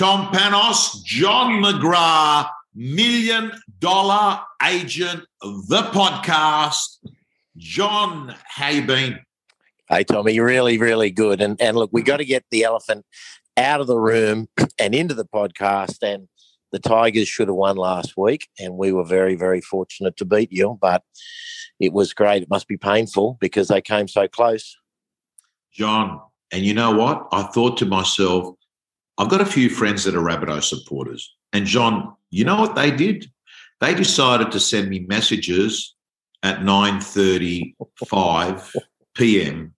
Tom Panos, John McGrath, Million Dollar Agent, the podcast. John, how you been? Hey, Tommy, really, really good. And and look, we got to get the elephant out of the room and into the podcast. And the Tigers should have won last week, and we were very, very fortunate to beat you. But it was great. It must be painful because they came so close. John, and you know what? I thought to myself, I've got a few friends that are Rabbitoh supporters. And John, you know what they did? They decided to send me messages at 9.35 p.m.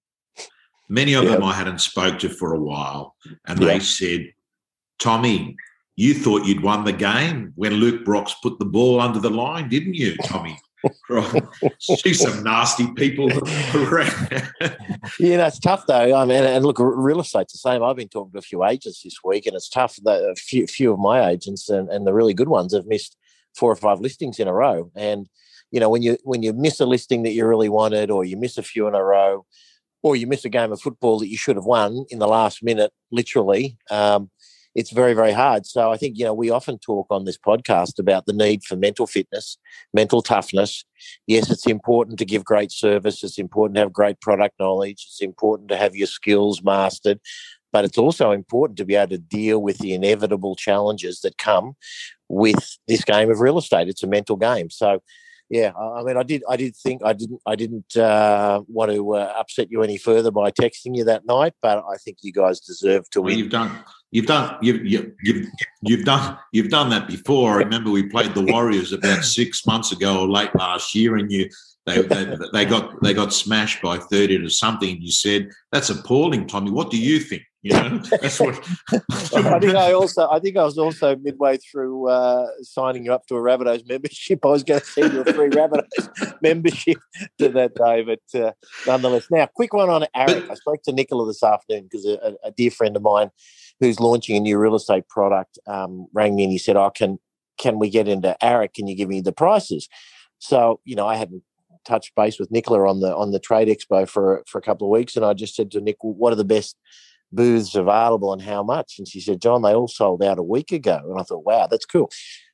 Many of yep. them I hadn't spoke to for a while. And yep. they said, Tommy, you thought you'd won the game when Luke Brooks put the ball under the line, didn't you, Tommy? See some nasty people around. yeah, that's tough though. I mean, and look, real estate's the same. I've been talking to a few agents this week, and it's tough. That a few, few of my agents and, and the really good ones have missed four or five listings in a row. And you know, when you when you miss a listing that you really wanted, or you miss a few in a row, or you miss a game of football that you should have won in the last minute, literally. Um, it's very, very hard. So I think, you know, we often talk on this podcast about the need for mental fitness, mental toughness. Yes, it's important to give great service. It's important to have great product knowledge. It's important to have your skills mastered. But it's also important to be able to deal with the inevitable challenges that come with this game of real estate. It's a mental game. So yeah, I mean, I did, I did think I didn't, I didn't uh, want to uh, upset you any further by texting you that night, but I think you guys deserve to well, win. You've done, you've done, you've, you, you've, you've done, you've done that before. I remember we played the Warriors about six months ago or late last year, and you, they, they, they got, they got smashed by thirty to something. You said that's appalling, Tommy. What do you think? You know, that's what. I think I also, I think I was also midway through uh, signing you up to a Rabbitohs membership. I was going to send you a free Rabbitohs membership to that day, but uh, nonetheless. Now, quick one on AREC. I spoke to Nicola this afternoon because a, a, dear friend of mine who's launching a new real estate product um, rang me and he said, "I oh, can can we get into AREC? Can you give me the prices?" So you know, I hadn't touched base with Nicola on the on the trade expo for for a couple of weeks, and I just said to Nick, "What are the best?" booths available and how much? And she said, John, they all sold out a week ago. And I thought, wow, that's cool.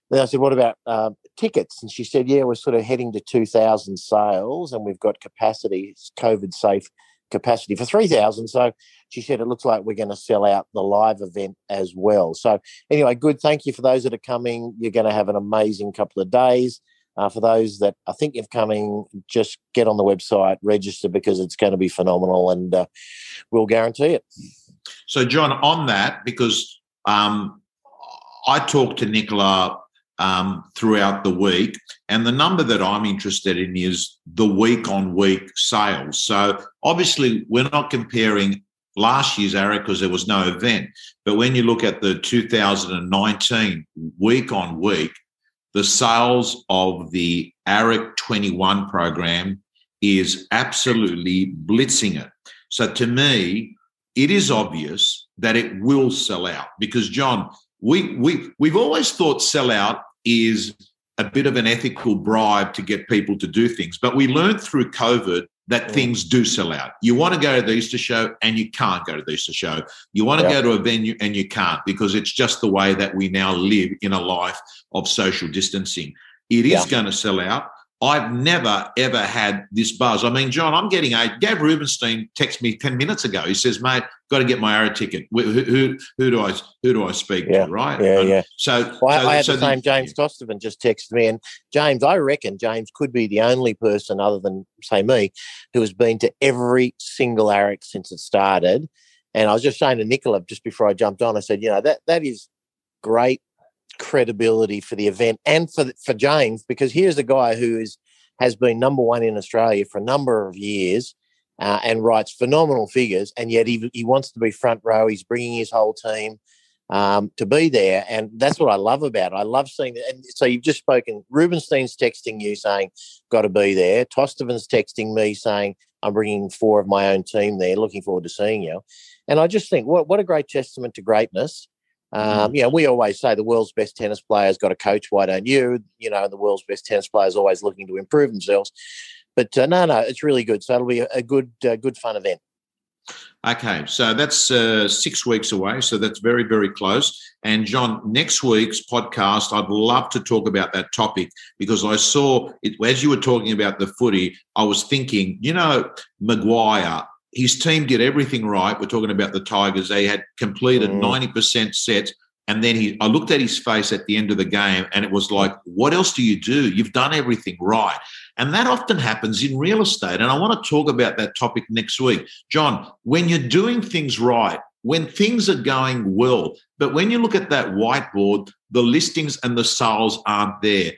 Then I said, what about uh, tickets? And she said, yeah, we're sort of heading to 2,000 sales and we've got capacity, COVID safe capacity for 3,000. So she said, it looks like we're going to sell out the live event as well. So anyway, good. Thank you for those that are coming. You're going to have an amazing couple of days. Uh, for those that I think of coming, just get on the website, register because it's going to be phenomenal and uh, we'll guarantee it. So, John, on that, because um, I talked to Nicola um, throughout the week, and the number that I'm interested in is the week on week sales. So, obviously, we're not comparing last year's AREC because there was no event. But when you look at the 2019 week on week, the sales of the AREC 21 program is absolutely blitzing it. So to me, it is obvious that it will sell out because John, we we we've always thought sell out is a bit of an ethical bribe to get people to do things, but we learned through COVID that yeah. things do sell out. You want to go to the Easter show and you can't go to the Easter show. You want to yeah. go to a venue and you can't because it's just the way that we now live in a life of social distancing. It is yeah. going to sell out. I've never ever had this buzz. I mean, John, I'm getting a Gav Rubinstein texted me ten minutes ago. He says, "Mate, got to get my air ticket. Who, who, who, do I who do I speak yeah, to? Right? Yeah, um, yeah. So, well, so I had so the same. James yeah. Just texted me, and James, I reckon James could be the only person other than say me who has been to every single AREC since it started. And I was just saying to Nicola just before I jumped on, I said, you know, that that is great credibility for the event and for for James because here's a guy who is has been number one in Australia for a number of years uh, and writes phenomenal figures, and yet he, he wants to be front row. He's bringing his whole team um, to be there, and that's what I love about it. I love seeing that. And so you've just spoken. Rubinstein's texting you saying, "Got to be there." Tostevin's texting me saying, "I'm bringing four of my own team there. Looking forward to seeing you." And I just think, what what a great testament to greatness. Um, mm. you know, we always say the world's best tennis players got a coach. Why don't you? You know, the world's best tennis players always looking to improve themselves. But uh, no, no, it's really good. So it'll be a, good, uh, good fun event. Okay, so that's uh, six weeks away. So that's very, very close. And John, next week's podcast, I'd love to talk about that topic because I saw it as you were talking about the footy. I was thinking, you know, Maguire, his team did everything right. We're talking about the Tigers. They had completed mm. 90% sets. And then he, I looked at his face at the end of the game and it was like, what else do you do? You've done everything right. And that often happens in real estate. And I want to talk about that topic next week. John, when you're doing things right, when things are going well, but when you look at that whiteboard, the listings and the sales aren't there.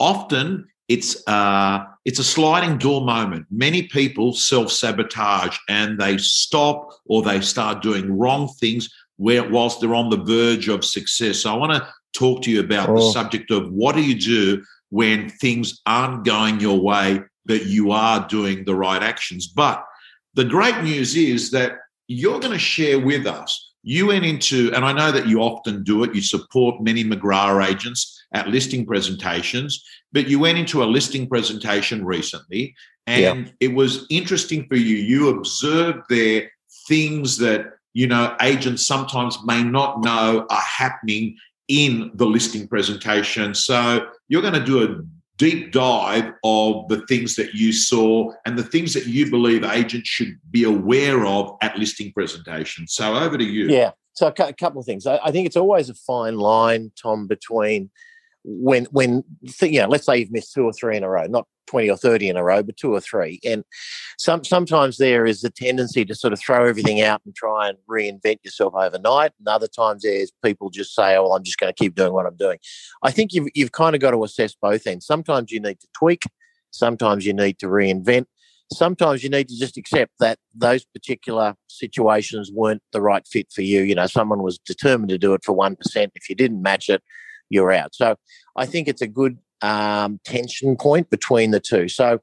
Often it's uh, it's a sliding door moment. Many people self sabotage and they stop or they start doing wrong things where whilst they're on the verge of success. So I want to talk to you about oh. the subject of what do you do when things aren't going your way, but you are doing the right actions. But the great news is that you're going to share with us. You went into, and I know that you often do it, you support many McGrath agents at listing presentations, but you went into a listing presentation recently and yeah. it was interesting for you. You observed there things that you know, agents sometimes may not know are happening in the listing presentation. So you're going to do a deep dive of the things that you saw and the things that you believe agents should be aware of at listing presentation. So over to you. Yeah. So a couple of things. I think it's always a fine line, Tom, between when when you know, let's say you've missed two or three in a row, not 20 or 30 in a row, but two or three. And some sometimes there is a tendency to sort of throw everything out and try and reinvent yourself overnight. And other times there's people just say, oh, well, I'm just going to keep doing what I'm doing. I think you've, you've kind of got to assess both ends. Sometimes you need to tweak, sometimes you need to reinvent. Sometimes you need to just accept that those particular situations weren't the right fit for you. You know, someone was determined to do it for 1%. If you didn't match it, you're out. So I think it's a good um, tension point between the two. So,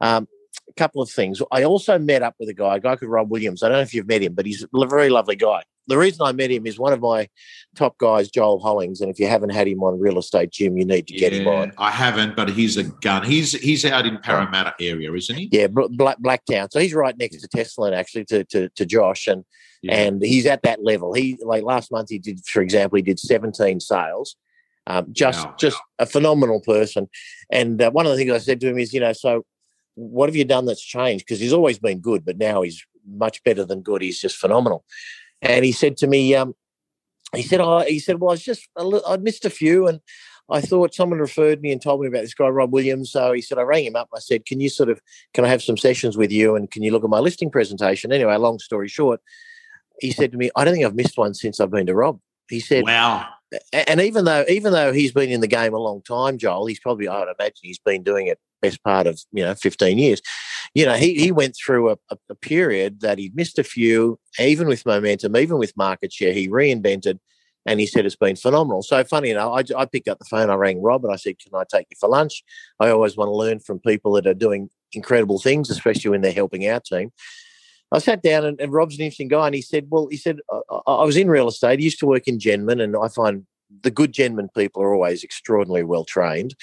um, a couple of things. I also met up with a guy, a guy called Rob Williams. I don't know if you've met him, but he's a very lovely guy. The reason I met him is one of my top guys, Joel Hollings, and if you haven't had him on Real Estate Gym, you need to yeah, get him on. I haven't, but he's a gun. He's he's out in Parramatta area, isn't he? Yeah, Black Blacktown. So he's right next to Tesla, and actually, to to, to Josh, and yeah. and he's at that level. He like last month he did, for example, he did 17 sales um, just wow. just a phenomenal person. And uh, one of the things I said to him is, you know, so what have you done that's changed? Because he's always been good, but now he's much better than good. He's just phenomenal. And he said to me, um, he said, oh, he said, well, I was just I'd missed a few, and I thought someone referred me and told me about this guy Rob Williams. So he said, I rang him up. I said, can you sort of can I have some sessions with you, and can you look at my listing presentation? Anyway, long story short, he said to me, I don't think I've missed one since I've been to Rob. He said, Wow and even though even though he's been in the game a long time, Joel, he's probably I would imagine he's been doing it best part of you know 15 years. You know, he he went through a, a, period that he'd missed a few, even with momentum, even with market share, he reinvented, and he said it's been phenomenal. So funny enough, I, I picked up the phone, I rang Rob, and I said, "Can I take you for lunch?" I always want to learn from people that are doing incredible things, especially when they're helping our team. I sat down and, and, Rob's an interesting guy, and he said, "Well, he said I, I was in real estate. He used to work in Genman, and I find the good Genman people are always extraordinarily well trained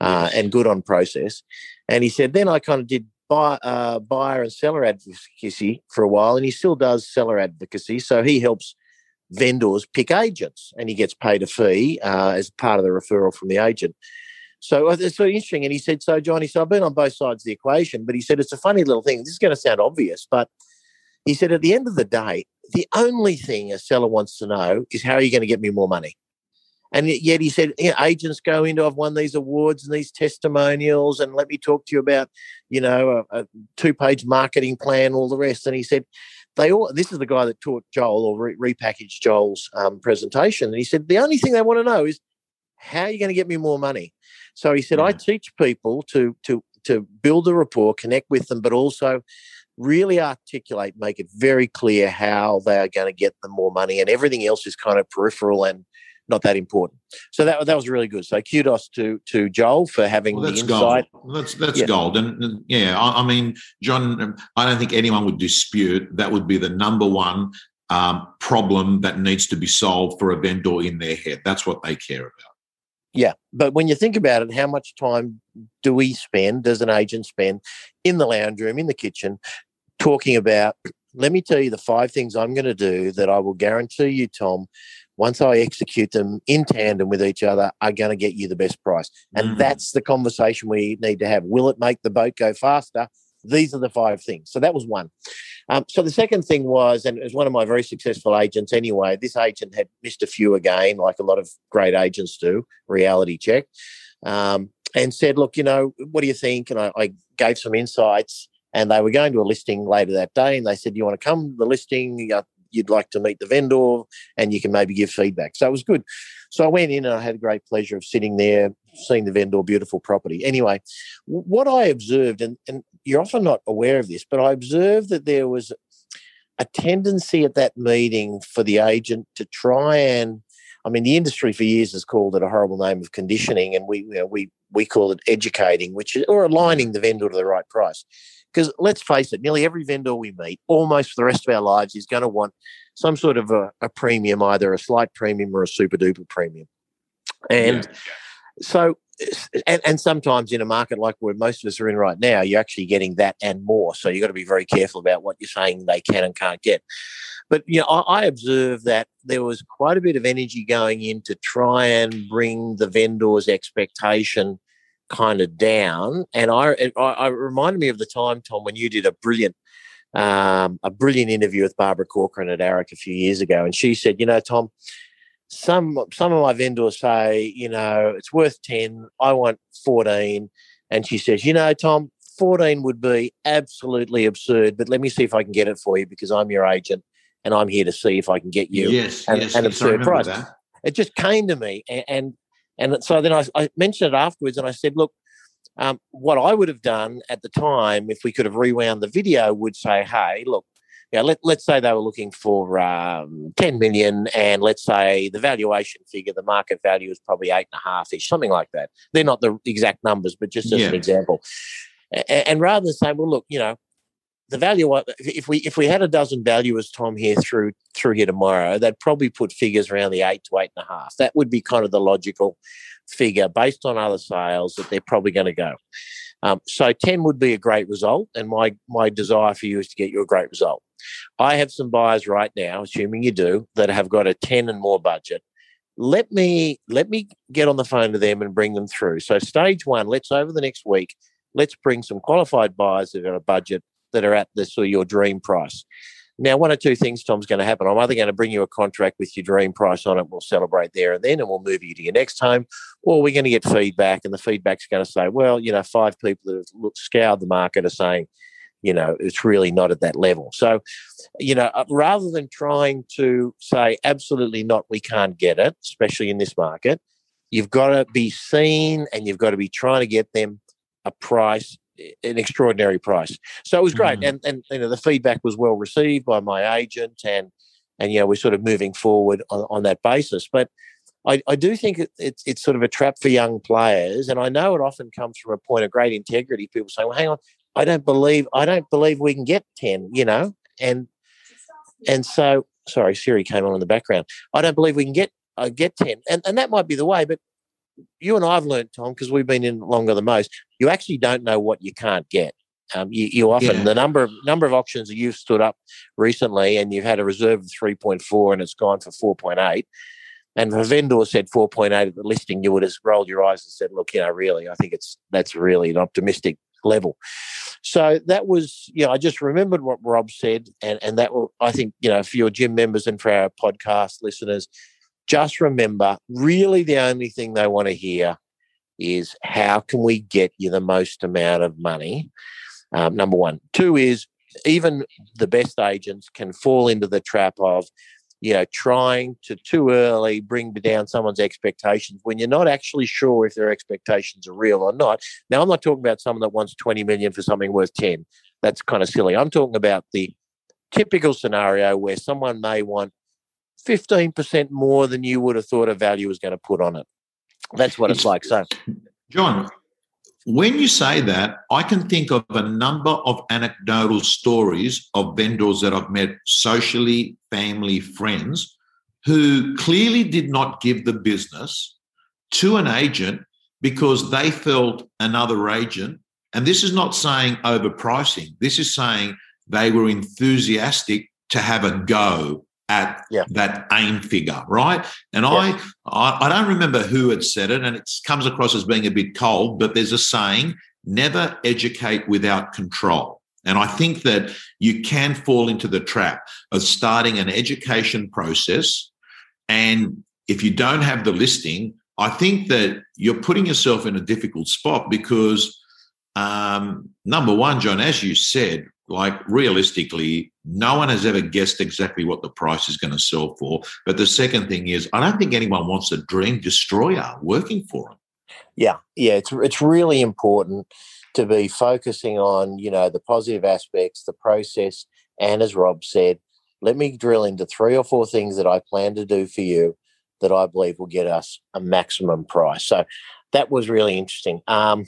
uh, and good on process." And he said, then I kind of did buy, uh, buyer and seller advocacy for a while, and he still does seller advocacy. So he helps vendors pick agents, and he gets paid a fee uh, as part of the referral from the agent. So uh, it's very interesting. And he said, So, Johnny, so I've been on both sides of the equation, but he said, It's a funny little thing. This is going to sound obvious, but he said, at the end of the day, the only thing a seller wants to know is how are you going to get me more money? And yet he said, yeah, agents go into, I've won these awards and these testimonials, and let me talk to you about, you know, a, a two page marketing plan, all the rest. And he said, they all, this is the guy that taught Joel or re- repackaged Joel's um, presentation. And he said, the only thing they want to know is, how are you going to get me more money? So he said, yeah. I teach people to, to, to build a rapport, connect with them, but also really articulate, make it very clear how they are going to get them more money, and everything else is kind of peripheral and not that important. So that that was really good. So kudos to to Joel for having well, the insight. Gold. That's that's yeah. gold, and, and yeah, I, I, mean, John, I don't think anyone would dispute that would be the number one um, problem that needs to be solved for a vendor in their head. That's what they care about. Yeah, but when you think about it, how much time do we spend? Does an agent spend in the lounge room, in the kitchen, talking about let me tell you the five things I'm going to do that I will guarantee you, Tom, once I execute them in tandem with each other, are going to get you the best price. And mm. that's the conversation we need to have. Will it make the boat go faster? These are the five things. So that was one. Um, so the second thing was, and it was one of my very successful agents anyway, this agent had missed a few again, like a lot of great agents do, reality check, um, and said, look, you know, what do you think? And I, I gave some insights and they were going to a listing later that day and they said you want to come to the listing? You'd like to meet the vendor and you can maybe give feedback. So it was good. So i went in and i had a great pleasure of sitting there seeing the vendor beautiful property. Anyway what i observed and, and you're often not aware of this but i observed that there was a tendency at that meeting for the agent to try and I mean, the industry for years has called it a horrible name of conditioning, and we you know, we we call it educating, which is, or aligning the vendor to the right price. Because let's face it, nearly every vendor we meet, almost for the rest of our lives, is going to want some sort of a, a premium, either a slight premium or a super duper premium. And yeah. so, and, and sometimes in a market like where most of us are in right now, you're actually getting that and more. So you've got to be very careful about what you're saying they can and can't get. But you know, I, I observed that there was quite a bit of energy going in to try and bring the vendor's expectation kind of down. And I, it, I, I reminded me of the time, Tom, when you did a brilliant, um, a brilliant interview with Barbara Corcoran at AREC a few years ago, and she said, you know, Tom, some some of my vendors say, you know, it's worth ten. I want fourteen, and she says, you know, Tom, fourteen would be absolutely absurd, but let me see if I can get it for you because I'm your agent and I'm here to see if I can get you yes, an, yes, an yes, absurd price. That. It just came to me, and, and and so then I, I mentioned it afterwards and I said, look, um, what I would have done at the time, if we could have rewound the video, would say, hey, look, you know, let, let's say they were looking for um, 10 million, and let's say the valuation figure, the market value is probably eight and a half ish, something like that. They're not the exact numbers, but just as yeah. an example. And, and rather than saying, well, look, you know, the value if we if we had a dozen valuers tom here through through here tomorrow they'd probably put figures around the eight to eight and a half. That would be kind of the logical figure based on other sales that they're probably going to go. Um, so 10 would be a great result and my my desire for you is to get you a great result. I have some buyers right now assuming you do that have got a 10 and more budget. Let me let me get on the phone to them and bring them through. So stage one let's over the next week let's bring some qualified buyers that have got a budget that are at the sort of your dream price. Now, one or two things, Tom's going to happen. I'm either going to bring you a contract with your dream price on it, we'll celebrate there and then, and we'll move you to your next home, or we're going to get feedback, and the feedback's going to say, well, you know, five people that have looked, scoured the market are saying, you know, it's really not at that level. So, you know, uh, rather than trying to say, absolutely not, we can't get it, especially in this market, you've got to be seen and you've got to be trying to get them a price an extraordinary price. So it was great, mm. and and you know the feedback was well received by my agent, and and you know we're sort of moving forward on, on that basis. But I, I do think it, it's it's sort of a trap for young players, and I know it often comes from a point of great integrity. People say, "Well, hang on, I don't believe I don't believe we can get ten, you know," and and so sorry, Siri came on in the background. I don't believe we can get uh, get ten, and and that might be the way, but you and I've learned, Tom, because we've been in longer than most. You actually don't know what you can't get. Um, you, you, often yeah. the number of number of auctions that you've stood up recently, and you've had a reserve of three point four, and it's gone for four point eight. And the vendor said four point eight at the listing, you would have rolled your eyes and said, "Look, you know, really, I think it's that's really an optimistic level." So that was, you know, I just remembered what Rob said, and and that will, I think, you know, for your gym members and for our podcast listeners, just remember really the only thing they want to hear is how can we get you the most amount of money? Um, number one. Two is even the best agents can fall into the trap of, you know, trying to too early bring down someone's expectations when you're not actually sure if their expectations are real or not. Now, I'm not talking about someone that wants 20 million for something worth 10. That's kind of silly. I'm talking about the typical scenario where someone may want 15% more than you would have thought a value was going to put on it. That's what it's, it's like. So, John, when you say that, I can think of a number of anecdotal stories of vendors that I've met socially, family, friends, who clearly did not give the business to an agent because they felt another agent, and this is not saying overpricing, this is saying they were enthusiastic to have a go at yeah. that aim figure, right? And yeah. I, I, I don't remember who had said it, and it comes across as being a bit cold, but there's a saying: never educate without control. And I think that you can fall into the trap of starting an education process. And if you don't have the listing, I think that you're putting yourself in a difficult spot because, um, number one, John, as you said, like realistically, no one has ever guessed exactly what the price is going to sell for. But the second thing is, I don't think anyone wants a dream destroyer working for them. Yeah, yeah, it's it's really important to be focusing on you know the positive aspects, the process, and as Rob said, let me drill into three or four things that I plan to do for you that I believe will get us a maximum price. So that was really interesting. Um,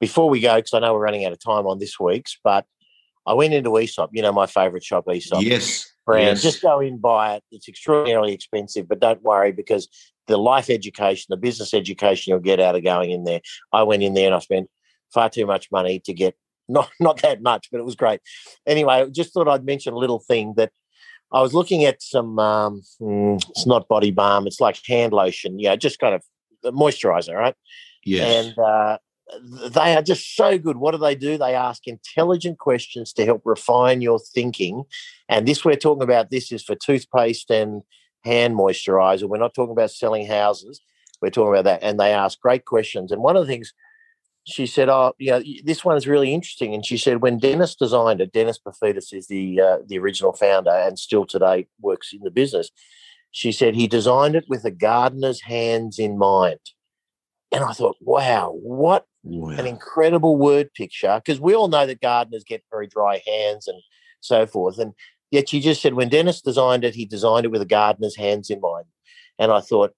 before we go, because I know we're running out of time on this week's, but I went into Aesop, you know, my favorite shop, Aesop. Yes. Brand. Yes. Just go in, buy it. It's extraordinarily expensive, but don't worry because the life education, the business education you'll get out of going in there. I went in there and I spent far too much money to get not not that much, but it was great. Anyway, just thought I'd mention a little thing that I was looking at some. Um, mm, it's not body balm; it's like hand lotion. Yeah, just kind of moisturizer, right? Yes. And uh, they are just so good. What do they do? They ask intelligent questions to help refine your thinking. And this we're talking about. This is for toothpaste and hand moisturizer. We're not talking about selling houses. We're talking about that. And they ask great questions. And one of the things she said, "Oh, yeah, this one's really interesting." And she said, when Dennis designed it, Dennis Paphitis is the uh, the original founder and still today works in the business. She said he designed it with a gardener's hands in mind. And I thought, wow, what wow. an incredible word picture! Because we all know that gardeners get very dry hands and so forth. And yet she just said, when Dennis designed it, he designed it with a gardener's hands in mind. And I thought,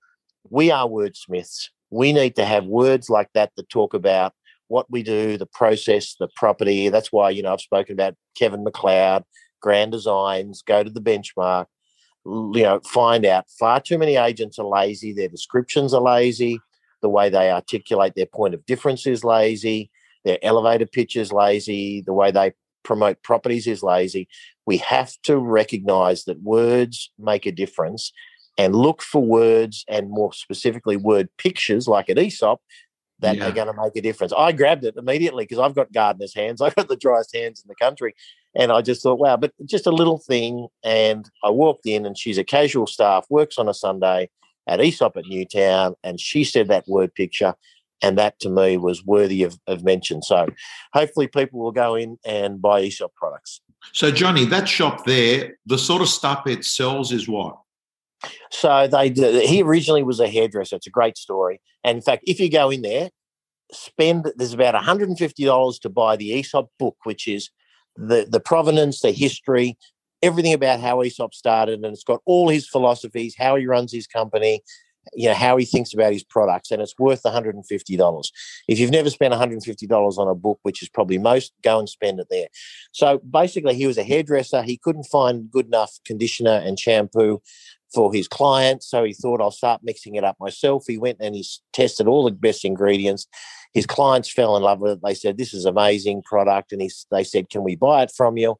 we are wordsmiths we need to have words like that that talk about what we do, the process, the property. That's why, you know, I've spoken about Kevin McCloud, grand designs, go to the benchmark, you know, find out. Far too many agents are lazy, their descriptions are lazy, the way they articulate their point of difference is lazy, their elevator pitch is lazy, the way they promote properties is lazy. We have to recognize that words make a difference and look for words and more specifically word pictures like at Aesop that yeah. are going to make a difference. I grabbed it immediately because I've got gardener's hands. I've got the driest hands in the country. And I just thought, wow, but just a little thing. And I walked in and she's a casual staff, works on a Sunday at Aesop at Newtown. And she said that word picture. And that to me was worthy of, of mention. So hopefully people will go in and buy Aesop products. So, Johnny, that shop there, the sort of stuff it sells is what? So they he originally was a hairdresser. It's a great story. And in fact, if you go in there, spend there's about $150 to buy the Aesop book, which is the the provenance, the history, everything about how Aesop started, and it's got all his philosophies, how he runs his company, you know, how he thinks about his products, and it's worth $150. If you've never spent $150 on a book, which is probably most, go and spend it there. So basically, he was a hairdresser. He couldn't find good enough conditioner and shampoo for his clients. So he thought I'll start mixing it up myself. He went and he tested all the best ingredients. His clients fell in love with it. They said, This is amazing product. And he, they said, Can we buy it from you?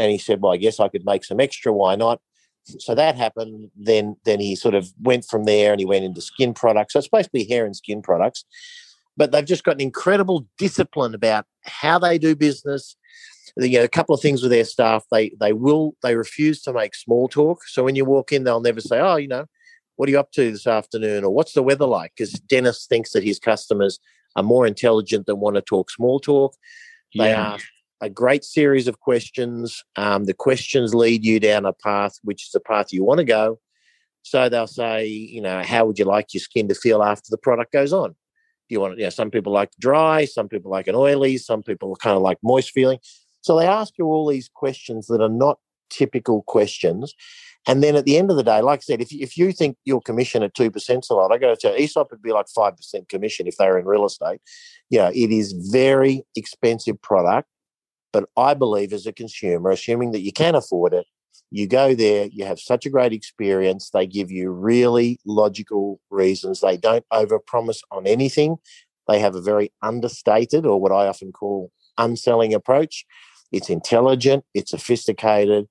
And he said, Well, I guess I could make some extra. Why not? So that happened. Then then he sort of went from there and he went into skin products. So it's basically hair and skin products. But they've just got an incredible discipline about how they do business, you know, a couple of things with their staff. They they will they refuse to make small talk. So when you walk in, they'll never say, "Oh, you know, what are you up to this afternoon?" or "What's the weather like?" Because Dennis thinks that his customers are more intelligent than want to talk small talk. They yeah. ask a great series of questions. Um, the questions lead you down a path, which is the path you want to go. So they'll say, you know, how would you like your skin to feel after the product goes on? Do you want, you know, some people like dry, some people like an oily, some people kind of like moist feeling. So they ask you all these questions that are not typical questions. And then at the end of the day, like I said, if, if you think your commission at 2% is a lot, I got to tell you, Aesop would be like 5% commission if they were in real estate. Know, it is very expensive product. But I believe as a consumer, assuming that you can afford it, you go there, you have such a great experience. They give you really logical reasons. They don't overpromise on anything. They have a very understated, or what I often call unselling approach It's intelligent, it's sophisticated,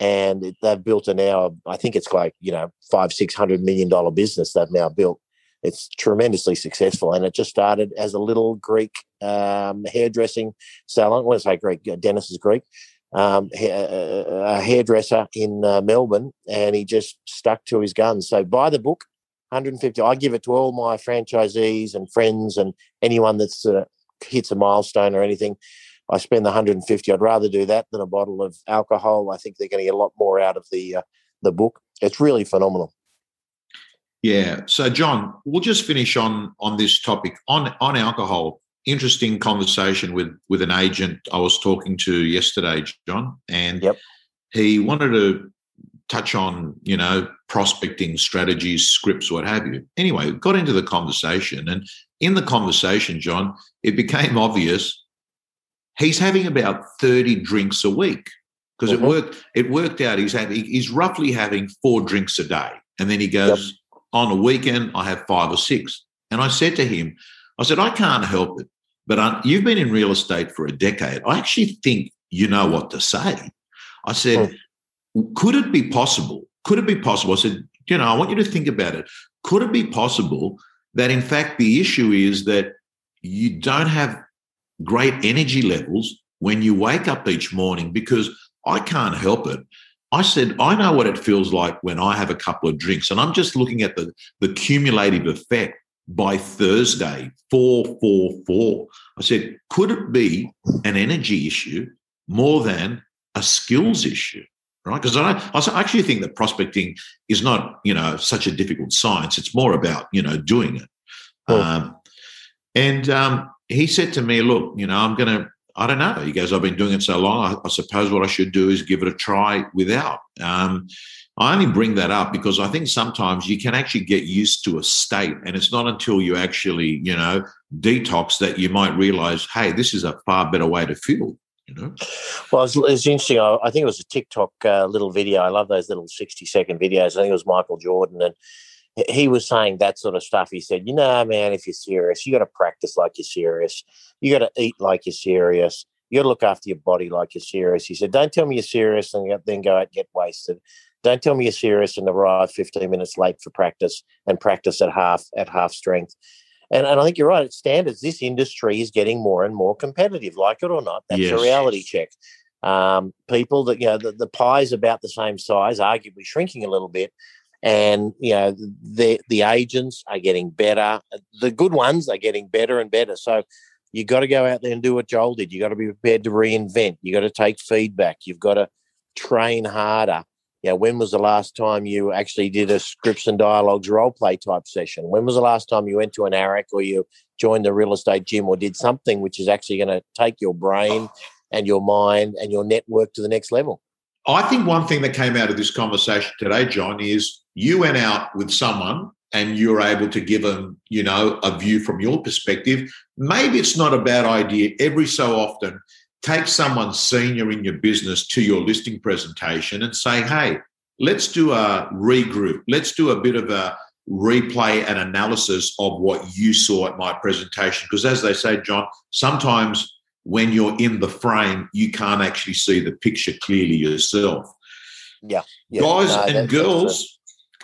and they've built an now. I think it's like you know five six hundred million dollar business they've now built. It's tremendously successful, and it just started as a little Greek um, hairdressing salon. When I say Greek, Dennis is Greek. Um, a hairdresser in uh, Melbourne, and he just stuck to his guns. So buy the book, 150. I give it to all my franchisees and friends and anyone that's uh, hits a milestone or anything. I spend the 150. I'd rather do that than a bottle of alcohol. I think they're going to get a lot more out of the uh, the book. It's really phenomenal. Yeah. So, John, we'll just finish on on this topic on on alcohol. Interesting conversation with with an agent I was talking to yesterday, John, and yep. he wanted to touch on you know prospecting strategies, scripts, what have you. Anyway, we got into the conversation, and in the conversation, John, it became obvious he's having about 30 drinks a week because mm-hmm. it worked it worked out he's having he's roughly having four drinks a day and then he goes yep. On a weekend i have five or six. And i said to him i said i can't help it but I, you've been in real estate for a decade. I actually think you know what to say. I said mm. could it be possible could it be possible? I said you know i want you to think about it. Could it be possible that in fact the issue is that you don't have great energy levels when you wake up each morning? Because I can't help it. I said, I know what it feels like when I have a couple of drinks, and I'm just looking at the, the cumulative effect by Thursday, four, four, four. I said, could it be an energy issue more than a skills issue? Right? Because I, I actually think that prospecting is not, you know, such a difficult science. It's more about, you know, doing it. Oh. Um, and um, he said to me, Look, you know, I'm going to, I don't know. He goes, I've been doing it so long. I, I suppose what I should do is give it a try without. Um, I only bring that up because I think sometimes you can actually get used to a state, and it's not until you actually, you know, detox that you might realize, hey, this is a far better way to feel. You know? Well, it's, interesting. I, I, think it was a TikTok uh, little video. I love those little sixty-second videos. I think it was Michael Jordan, and he was saying that sort of stuff. He said, you know, man, if you're serious, you got to practice like you're serious. You got to eat like you're serious. You got to look after your body like you're serious. He said, don't tell me you're serious and then go out and get wasted. Don't tell me you're serious and arrive 15 minutes late for practice and practice at half at half strength. And, and I think you're right. At standards, this industry is getting more and more competitive, like it or not. That's yes. a reality check. Um, people that you know the, the pie is about the same size, arguably shrinking a little bit, and you know the the agents are getting better. The good ones are getting better and better. So you got to go out there and do what Joel did. You got to be prepared to reinvent. You got to take feedback. You've got to train harder. You know, when was the last time you actually did a scripts and dialogues role play type session? When was the last time you went to an AREC or you joined the real estate gym or did something which is actually going to take your brain and your mind and your network to the next level? I think one thing that came out of this conversation today, John, is you went out with someone and you're able to give them, you know, a view from your perspective. Maybe it's not a bad idea every so often take someone senior in your business to your listing presentation and say, hey, let's do a regroup. Let's do a bit of a replay and analysis of what you saw at my presentation. Because as they say, John, sometimes when you're in the frame, you can't actually see the picture clearly yourself. Yeah. yeah. Guys no, and girls,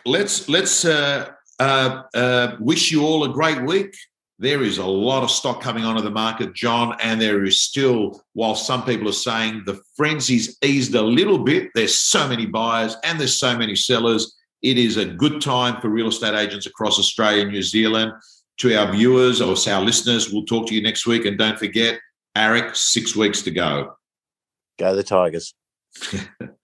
let's let's uh, uh, uh, wish you all a great week. There is a lot of stock coming onto the market, John, and there is still, while some people are saying the frenzy's eased a little bit, there's so many buyers and there's so many sellers. It is a good time for real estate agents across Australia and New Zealand. To our viewers or our listeners, we'll talk to you next week. And don't forget, AREC, six weeks to go. Go the Tigers.